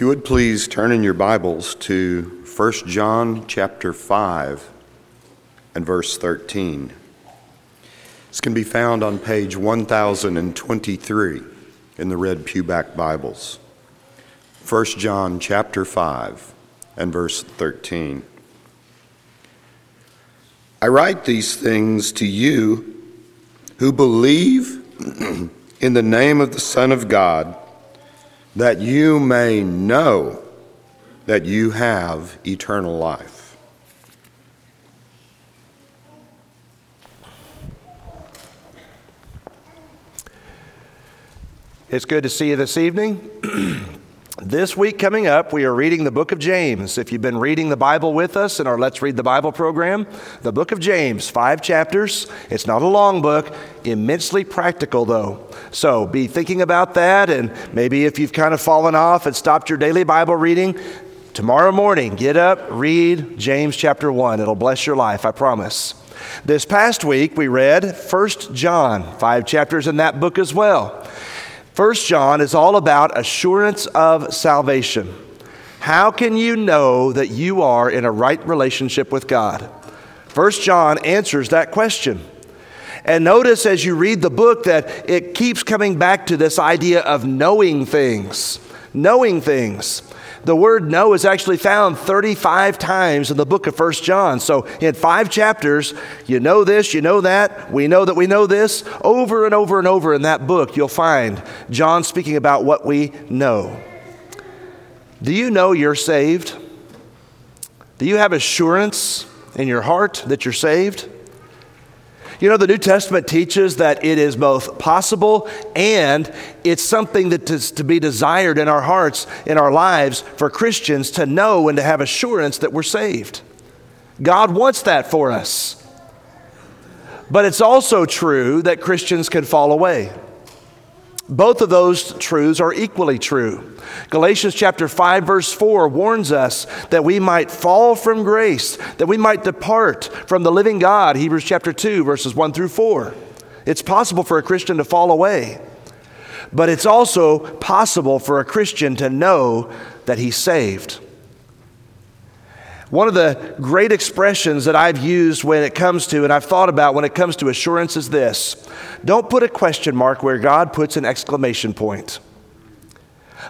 If you would please turn in your Bibles to 1 John chapter 5 and verse 13. This can be found on page 1023 in the Red Pewback Bibles. 1 John chapter 5 and verse 13. I write these things to you who believe in the name of the Son of God that you may know that you have eternal life. It's good to see you this evening. this week coming up, we are reading the book of James. If you've been reading the Bible with us in our Let's Read the Bible program, the book of James, five chapters. It's not a long book, immensely practical though. So be thinking about that, and maybe if you've kind of fallen off and stopped your daily Bible reading, tomorrow morning, get up, read James chapter 1. It'll bless your life, I promise. This past week, we read 1 John, five chapters in that book as well. First John is all about assurance of salvation. How can you know that you are in a right relationship with God? First John answers that question. And notice as you read the book that it keeps coming back to this idea of knowing things. Knowing things. The word know is actually found 35 times in the book of First John. So, in five chapters, you know this, you know that, we know that we know this. Over and over and over in that book, you'll find John speaking about what we know. Do you know you're saved? Do you have assurance in your heart that you're saved? You know, the New Testament teaches that it is both possible and it's something that is to be desired in our hearts, in our lives, for Christians to know and to have assurance that we're saved. God wants that for us. But it's also true that Christians can fall away. Both of those truths are equally true. Galatians chapter 5 verse 4 warns us that we might fall from grace, that we might depart from the living God. Hebrews chapter 2 verses 1 through 4. It's possible for a Christian to fall away. But it's also possible for a Christian to know that he's saved. One of the great expressions that I've used when it comes to, and I've thought about when it comes to assurance, is this don't put a question mark where God puts an exclamation point.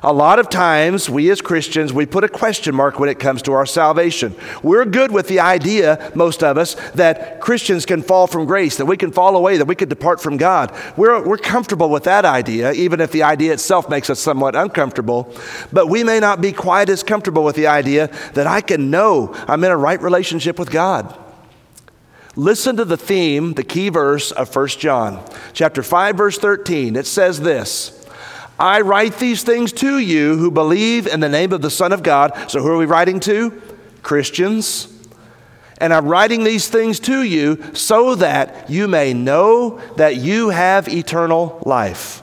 A lot of times, we as Christians, we put a question mark when it comes to our salvation. We're good with the idea, most of us, that Christians can fall from grace, that we can fall away, that we could depart from God. We're, we're comfortable with that idea, even if the idea itself makes us somewhat uncomfortable. But we may not be quite as comfortable with the idea that I can know I'm in a right relationship with God. Listen to the theme, the key verse of 1 John, chapter 5, verse 13. It says this. I write these things to you who believe in the name of the Son of God. So, who are we writing to? Christians. And I'm writing these things to you so that you may know that you have eternal life.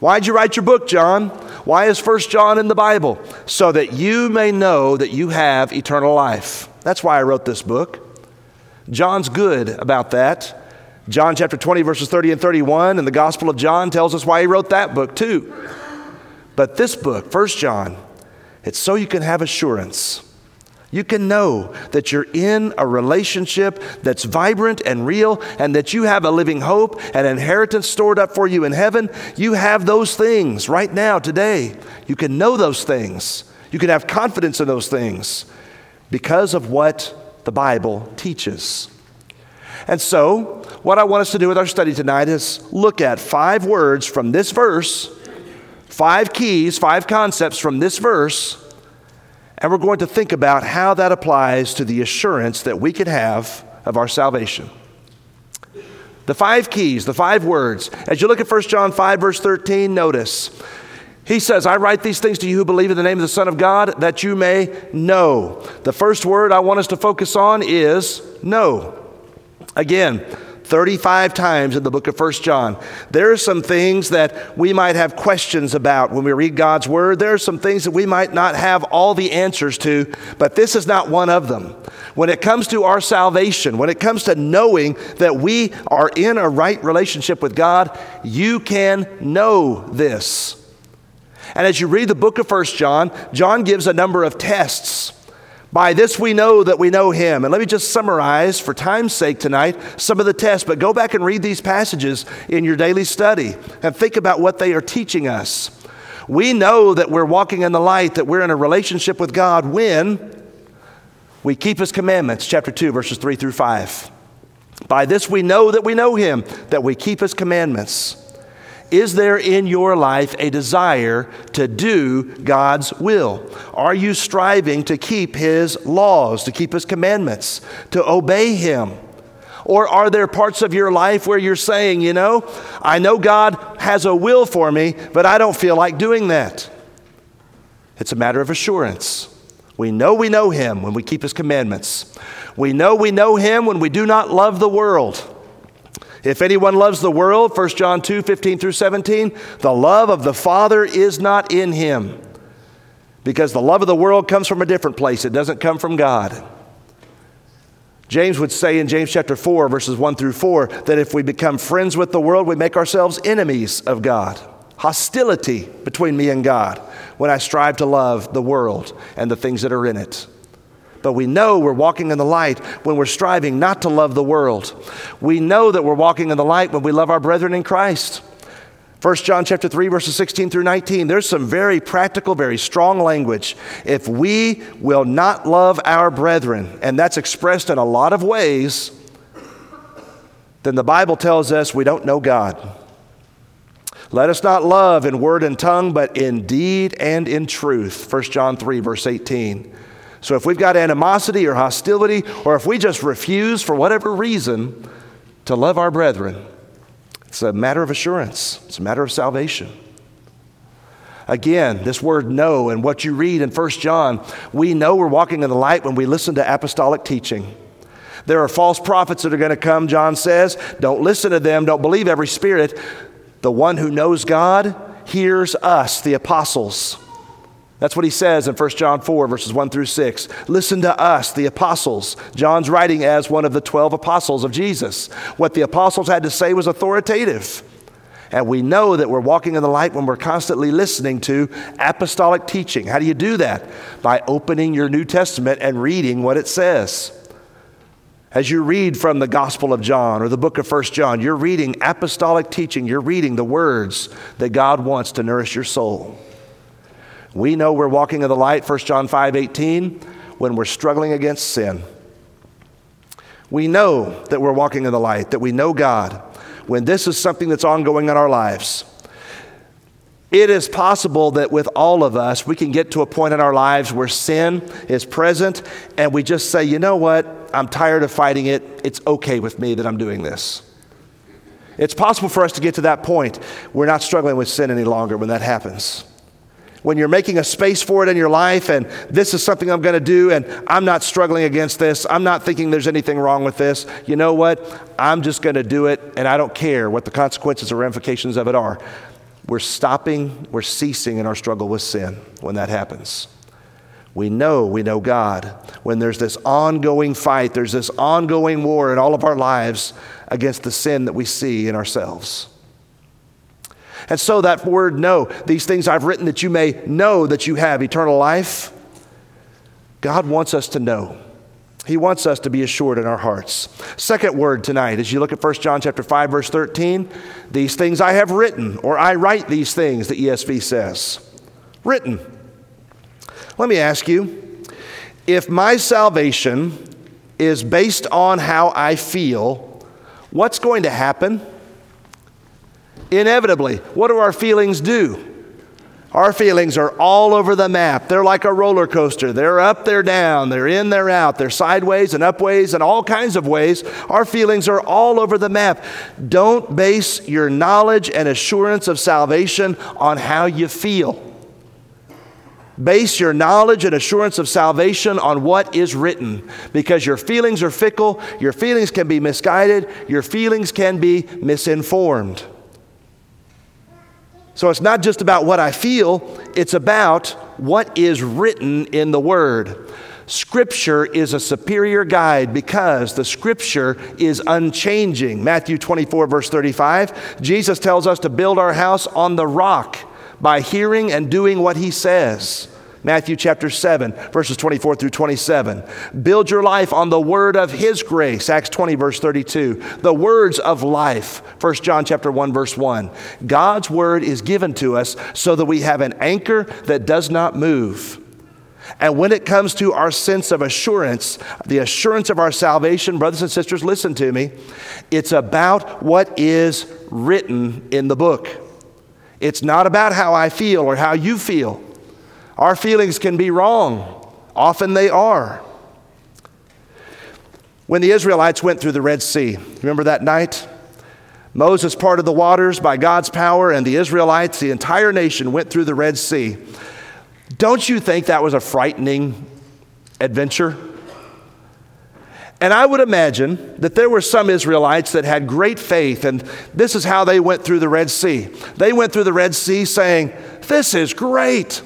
Why'd you write your book, John? Why is First John in the Bible? So that you may know that you have eternal life. That's why I wrote this book. John's good about that. John chapter 20, verses 30 and 31, and the Gospel of John tells us why he wrote that book too. But this book, First John, it's so you can have assurance. You can know that you're in a relationship that's vibrant and real, and that you have a living hope, an inheritance stored up for you in heaven. You have those things right now, today. You can know those things. You can have confidence in those things because of what the Bible teaches. And so, what I want us to do with our study tonight is look at five words from this verse, five keys, five concepts from this verse, and we're going to think about how that applies to the assurance that we can have of our salvation. The five keys, the five words. As you look at 1 John 5, verse 13, notice. He says, I write these things to you who believe in the name of the Son of God that you may know. The first word I want us to focus on is know. Again, 35 times in the book of First John. There are some things that we might have questions about when we read God's word. There are some things that we might not have all the answers to, but this is not one of them. When it comes to our salvation, when it comes to knowing that we are in a right relationship with God, you can know this. And as you read the book of First John, John gives a number of tests. By this we know that we know him. And let me just summarize for time's sake tonight some of the tests, but go back and read these passages in your daily study and think about what they are teaching us. We know that we're walking in the light, that we're in a relationship with God when we keep his commandments, chapter 2, verses 3 through 5. By this we know that we know him, that we keep his commandments. Is there in your life a desire to do God's will? Are you striving to keep his laws, to keep his commandments, to obey him? Or are there parts of your life where you're saying, you know, I know God has a will for me, but I don't feel like doing that? It's a matter of assurance. We know we know him when we keep his commandments. We know we know him when we do not love the world. If anyone loves the world, 1 John 2 15 through 17, the love of the Father is not in him. Because the love of the world comes from a different place, it doesn't come from God. James would say in James chapter 4, verses 1 through 4, that if we become friends with the world, we make ourselves enemies of God. Hostility between me and God when I strive to love the world and the things that are in it. But we know we're walking in the light when we're striving not to love the world. We know that we're walking in the light when we love our brethren in Christ. 1 John chapter 3 verses 16 through 19 there's some very practical very strong language if we will not love our brethren and that's expressed in a lot of ways then the Bible tells us we don't know God let us not love in word and tongue, but in deed and in truth. 1 John 3, verse 18. So if we've got animosity or hostility, or if we just refuse for whatever reason to love our brethren, it's a matter of assurance, it's a matter of salvation. Again, this word know and what you read in 1 John, we know we're walking in the light when we listen to apostolic teaching. There are false prophets that are going to come, John says. Don't listen to them, don't believe every spirit. The one who knows God hears us, the apostles. That's what he says in 1 John 4, verses 1 through 6. Listen to us, the apostles. John's writing as one of the 12 apostles of Jesus. What the apostles had to say was authoritative. And we know that we're walking in the light when we're constantly listening to apostolic teaching. How do you do that? By opening your New Testament and reading what it says. As you read from the Gospel of John or the book of First John, you're reading apostolic teaching. You're reading the words that God wants to nourish your soul. We know we're walking in the light, 1 John 5 18, when we're struggling against sin. We know that we're walking in the light, that we know God, when this is something that's ongoing in our lives. It is possible that with all of us, we can get to a point in our lives where sin is present and we just say, you know what? I'm tired of fighting it. It's okay with me that I'm doing this. It's possible for us to get to that point. We're not struggling with sin any longer when that happens. When you're making a space for it in your life, and this is something I'm going to do, and I'm not struggling against this, I'm not thinking there's anything wrong with this. You know what? I'm just going to do it, and I don't care what the consequences or ramifications of it are. We're stopping, we're ceasing in our struggle with sin when that happens. We know we know God. When there's this ongoing fight, there's this ongoing war in all of our lives against the sin that we see in ourselves. And so that word know, these things I've written that you may know that you have eternal life, God wants us to know. He wants us to be assured in our hearts. Second word tonight, as you look at 1 John chapter 5, verse 13, these things I have written, or I write these things, the ESV says. Written. Let me ask you if my salvation is based on how I feel, what's going to happen? Inevitably, what do our feelings do? Our feelings are all over the map. They're like a roller coaster. They're up, they're down, they're in, they're out, they're sideways and upways and all kinds of ways. Our feelings are all over the map. Don't base your knowledge and assurance of salvation on how you feel. Base your knowledge and assurance of salvation on what is written because your feelings are fickle, your feelings can be misguided, your feelings can be misinformed. So it's not just about what I feel, it's about what is written in the Word. Scripture is a superior guide because the Scripture is unchanging. Matthew 24, verse 35, Jesus tells us to build our house on the rock by hearing and doing what he says. Matthew chapter 7, verses 24 through 27. Build your life on the word of his grace, Acts 20, verse 32. The words of life, 1 John chapter 1, verse 1. God's word is given to us so that we have an anchor that does not move. And when it comes to our sense of assurance, the assurance of our salvation, brothers and sisters, listen to me. It's about what is written in the book. It's not about how I feel or how you feel. Our feelings can be wrong, often they are. When the Israelites went through the Red Sea, remember that night? Moses parted the waters by God's power, and the Israelites, the entire nation, went through the Red Sea. Don't you think that was a frightening adventure? And I would imagine that there were some Israelites that had great faith, and this is how they went through the Red Sea. They went through the Red Sea saying, This is great.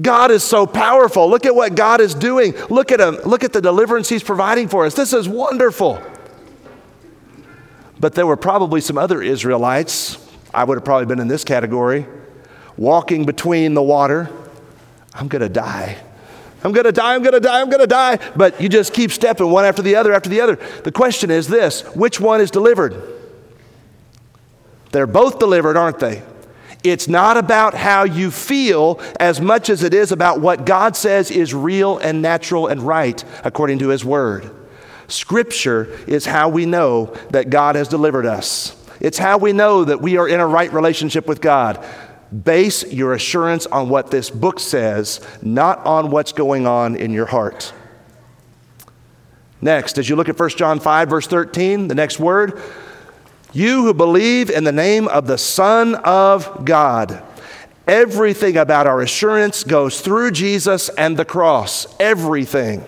God is so powerful. Look at what God is doing. Look at him. Look at the deliverance he's providing for us. This is wonderful. But there were probably some other Israelites, I would have probably been in this category, walking between the water. I'm going to die. I'm going to die, I'm going to die, I'm going to die. But you just keep stepping one after the other after the other. The question is this which one is delivered? They're both delivered, aren't they? It's not about how you feel as much as it is about what God says is real and natural and right according to His Word. Scripture is how we know that God has delivered us. It's how we know that we are in a right relationship with God. Base your assurance on what this book says, not on what's going on in your heart. Next, as you look at 1 John 5, verse 13, the next word, you who believe in the name of the Son of God. Everything about our assurance goes through Jesus and the cross. Everything.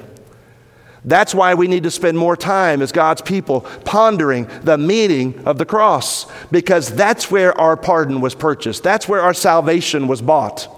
That's why we need to spend more time as God's people pondering the meaning of the cross, because that's where our pardon was purchased. That's where our salvation was bought.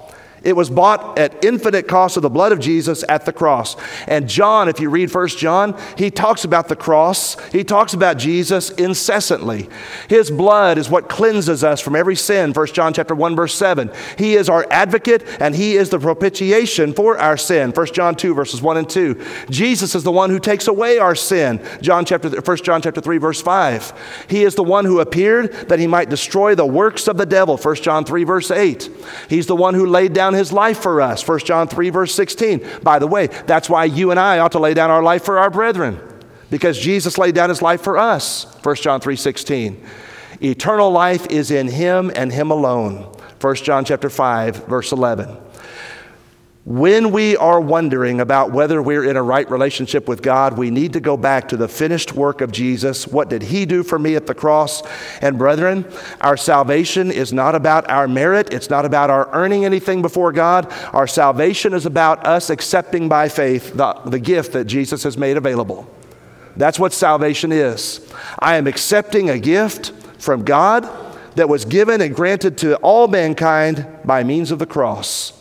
It was bought at infinite cost of the blood of Jesus at the cross. And John, if you read First John, he talks about the cross. He talks about Jesus incessantly. His blood is what cleanses us from every sin. First John chapter 1 verse 7. He is our advocate and he is the propitiation for our sin. First John 2 verses 1 and 2. Jesus is the one who takes away our sin. John chapter 1 John chapter 3 verse 5. He is the one who appeared that he might destroy the works of the devil. First John 3 verse 8. He's the one who laid down down his life for us. 1 John 3, verse 16. By the way, that's why you and I ought to lay down our life for our brethren, because Jesus laid down his life for us. 1 John 3, 16. Eternal life is in him and him alone. 1 John chapter 5, verse 11. When we are wondering about whether we're in a right relationship with God, we need to go back to the finished work of Jesus. What did He do for me at the cross? And brethren, our salvation is not about our merit, it's not about our earning anything before God. Our salvation is about us accepting by faith the, the gift that Jesus has made available. That's what salvation is. I am accepting a gift from God that was given and granted to all mankind by means of the cross.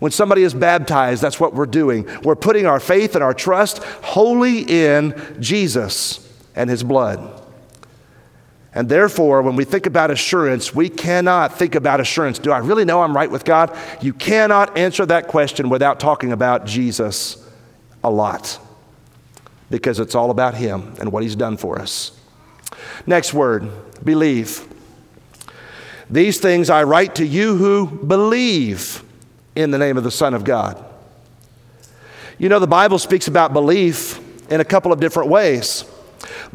When somebody is baptized, that's what we're doing. We're putting our faith and our trust wholly in Jesus and his blood. And therefore, when we think about assurance, we cannot think about assurance. Do I really know I'm right with God? You cannot answer that question without talking about Jesus a lot because it's all about him and what he's done for us. Next word believe. These things I write to you who believe in the name of the Son of God. You know, the Bible speaks about belief in a couple of different ways.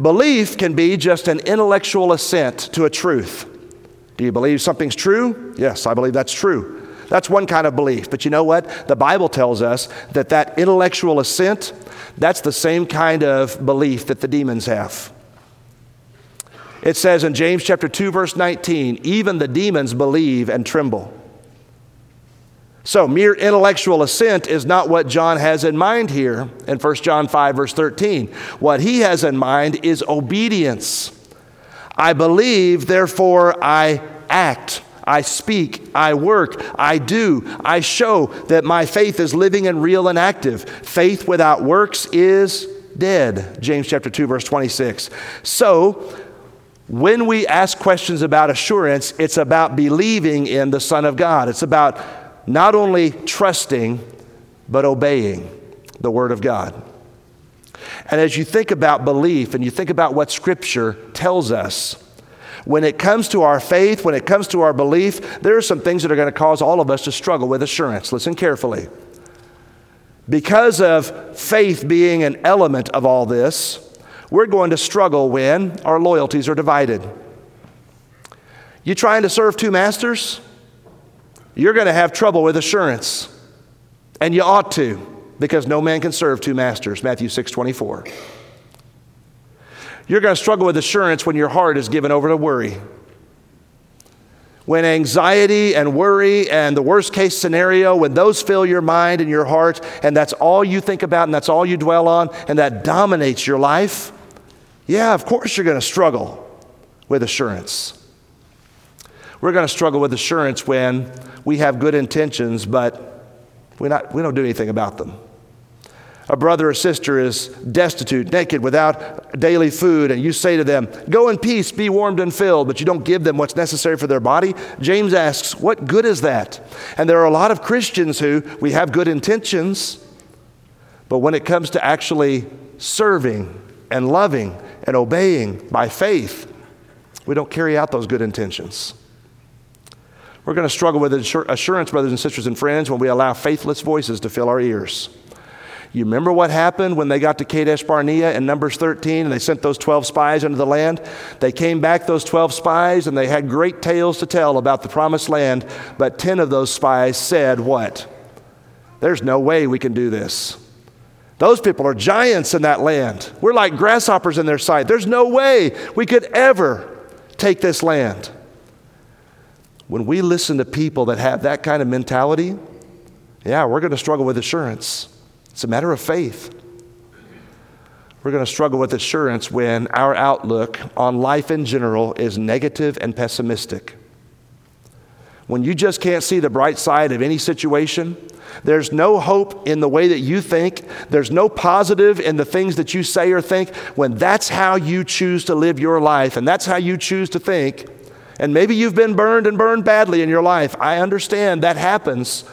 Belief can be just an intellectual assent to a truth. Do you believe something's true? Yes, I believe that's true. That's one kind of belief. But you know what? The Bible tells us that that intellectual assent, that's the same kind of belief that the demons have. It says in James chapter 2 verse 19, even the demons believe and tremble. So, mere intellectual assent is not what John has in mind here in 1 John 5, verse 13. What he has in mind is obedience. I believe, therefore I act. I speak, I work, I do, I show that my faith is living and real and active. Faith without works is dead. James chapter 2 verse 26. So, When we ask questions about assurance, it's about believing in the Son of God. It's about not only trusting, but obeying the Word of God. And as you think about belief and you think about what Scripture tells us, when it comes to our faith, when it comes to our belief, there are some things that are going to cause all of us to struggle with assurance. Listen carefully. Because of faith being an element of all this, we're going to struggle when our loyalties are divided. You trying to serve two masters? You're going to have trouble with assurance. And you ought to, because no man can serve two masters. Matthew 6 24. You're going to struggle with assurance when your heart is given over to worry. When anxiety and worry and the worst case scenario, when those fill your mind and your heart, and that's all you think about and that's all you dwell on, and that dominates your life, yeah, of course you're going to struggle with assurance. We're going to struggle with assurance when we have good intentions, but we not, we don't do anything about them. A brother or sister is destitute, naked, without daily food, and you say to them, Go in peace, be warmed and filled, but you don't give them what's necessary for their body. James asks, What good is that? And there are a lot of Christians who we have good intentions, but when it comes to actually serving and loving and obeying by faith, we don't carry out those good intentions. We're going to struggle with assurance, brothers and sisters and friends, when we allow faithless voices to fill our ears. You remember what happened when they got to Kadesh Barnea in Numbers 13 and they sent those 12 spies into the land? They came back, those 12 spies, and they had great tales to tell about the promised land, but 10 of those spies said, What? There's no way we can do this. Those people are giants in that land. We're like grasshoppers in their sight. There's no way we could ever take this land. When we listen to people that have that kind of mentality, yeah, we're going to struggle with assurance. It's a matter of faith. We're going to struggle with assurance when our outlook on life in general is negative and pessimistic. When you just can't see the bright side of any situation, there's no hope in the way that you think. There's no positive in the things that you say or think. When that's how you choose to live your life and that's how you choose to think, and maybe you've been burned and burned badly in your life. I understand that happens.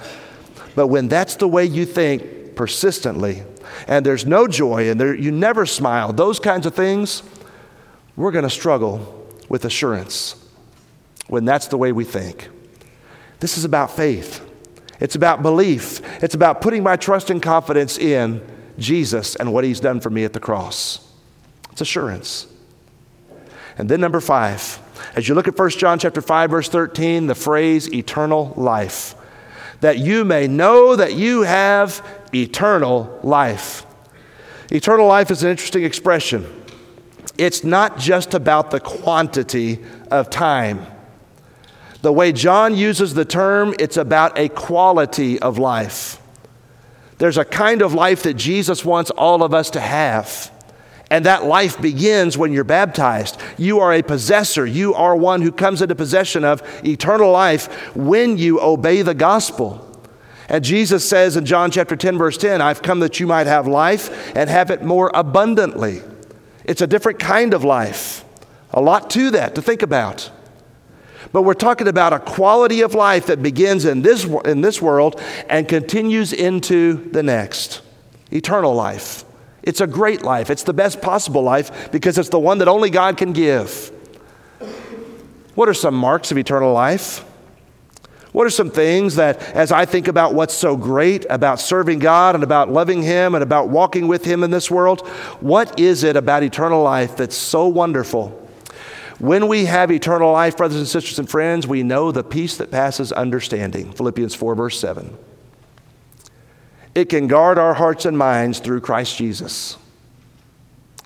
But when that's the way you think persistently, and there's no joy, and there, you never smile, those kinds of things, we're going to struggle with assurance when that's the way we think. This is about faith. It's about belief. It's about putting my trust and confidence in Jesus and what he's done for me at the cross. It's assurance. And then number 5, as you look at 1 John chapter 5 verse 13, the phrase eternal life. That you may know that you have eternal life. Eternal life is an interesting expression. It's not just about the quantity of time. The way John uses the term, it's about a quality of life. There's a kind of life that Jesus wants all of us to have. And that life begins when you're baptized. You are a possessor. You are one who comes into possession of eternal life when you obey the gospel. And Jesus says in John chapter 10, verse 10, I've come that you might have life and have it more abundantly. It's a different kind of life. A lot to that to think about. But we're talking about a quality of life that begins in this, in this world and continues into the next eternal life. It's a great life. It's the best possible life because it's the one that only God can give. What are some marks of eternal life? What are some things that, as I think about what's so great about serving God and about loving Him and about walking with Him in this world, what is it about eternal life that's so wonderful when we have eternal life, brothers and sisters and friends, we know the peace that passes understanding. Philippians 4, verse 7. It can guard our hearts and minds through Christ Jesus.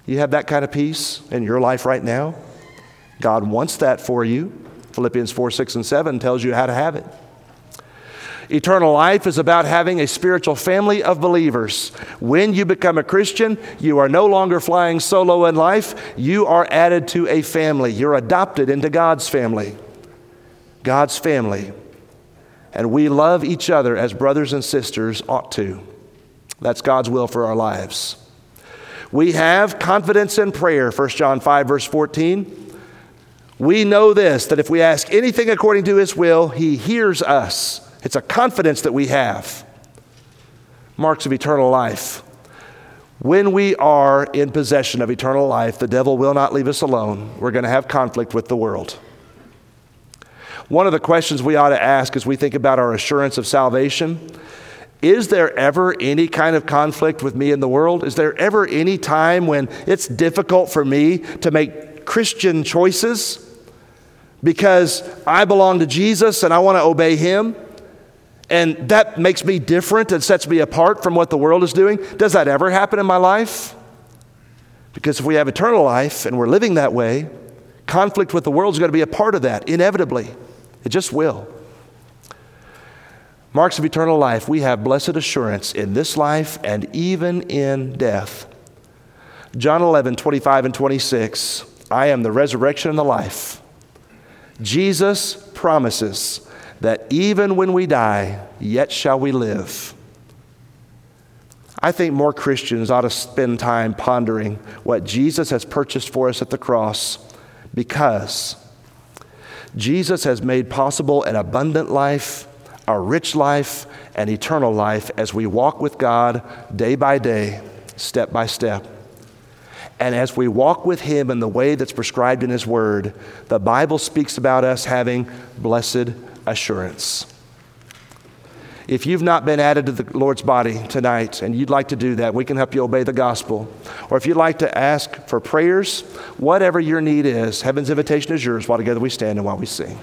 You have that kind of peace in your life right now? God wants that for you. Philippians 4, 6, and 7 tells you how to have it. Eternal life is about having a spiritual family of believers. When you become a Christian, you are no longer flying solo in life. You are added to a family. You're adopted into God's family. God's family. And we love each other as brothers and sisters ought to. That's God's will for our lives. We have confidence in prayer, 1 John 5, verse 14. We know this that if we ask anything according to his will, he hears us. It's a confidence that we have. Marks of eternal life. When we are in possession of eternal life, the devil will not leave us alone. We're going to have conflict with the world. One of the questions we ought to ask as we think about our assurance of salvation is there ever any kind of conflict with me in the world? Is there ever any time when it's difficult for me to make Christian choices because I belong to Jesus and I want to obey Him? And that makes me different and sets me apart from what the world is doing. Does that ever happen in my life? Because if we have eternal life and we're living that way, conflict with the world is going to be a part of that, inevitably. It just will. Marks of eternal life, we have blessed assurance in this life and even in death. John 11, 25 and 26. I am the resurrection and the life. Jesus promises that even when we die, yet shall we live. I think more Christians ought to spend time pondering what Jesus has purchased for us at the cross because Jesus has made possible an abundant life, a rich life, and eternal life as we walk with God day by day, step by step. And as we walk with Him in the way that's prescribed in His Word, the Bible speaks about us having blessed assurance. If you've not been added to the Lord's body tonight and you'd like to do that, we can help you obey the gospel. Or if you'd like to ask for prayers, whatever your need is, heaven's invitation is yours while together we stand and while we sing.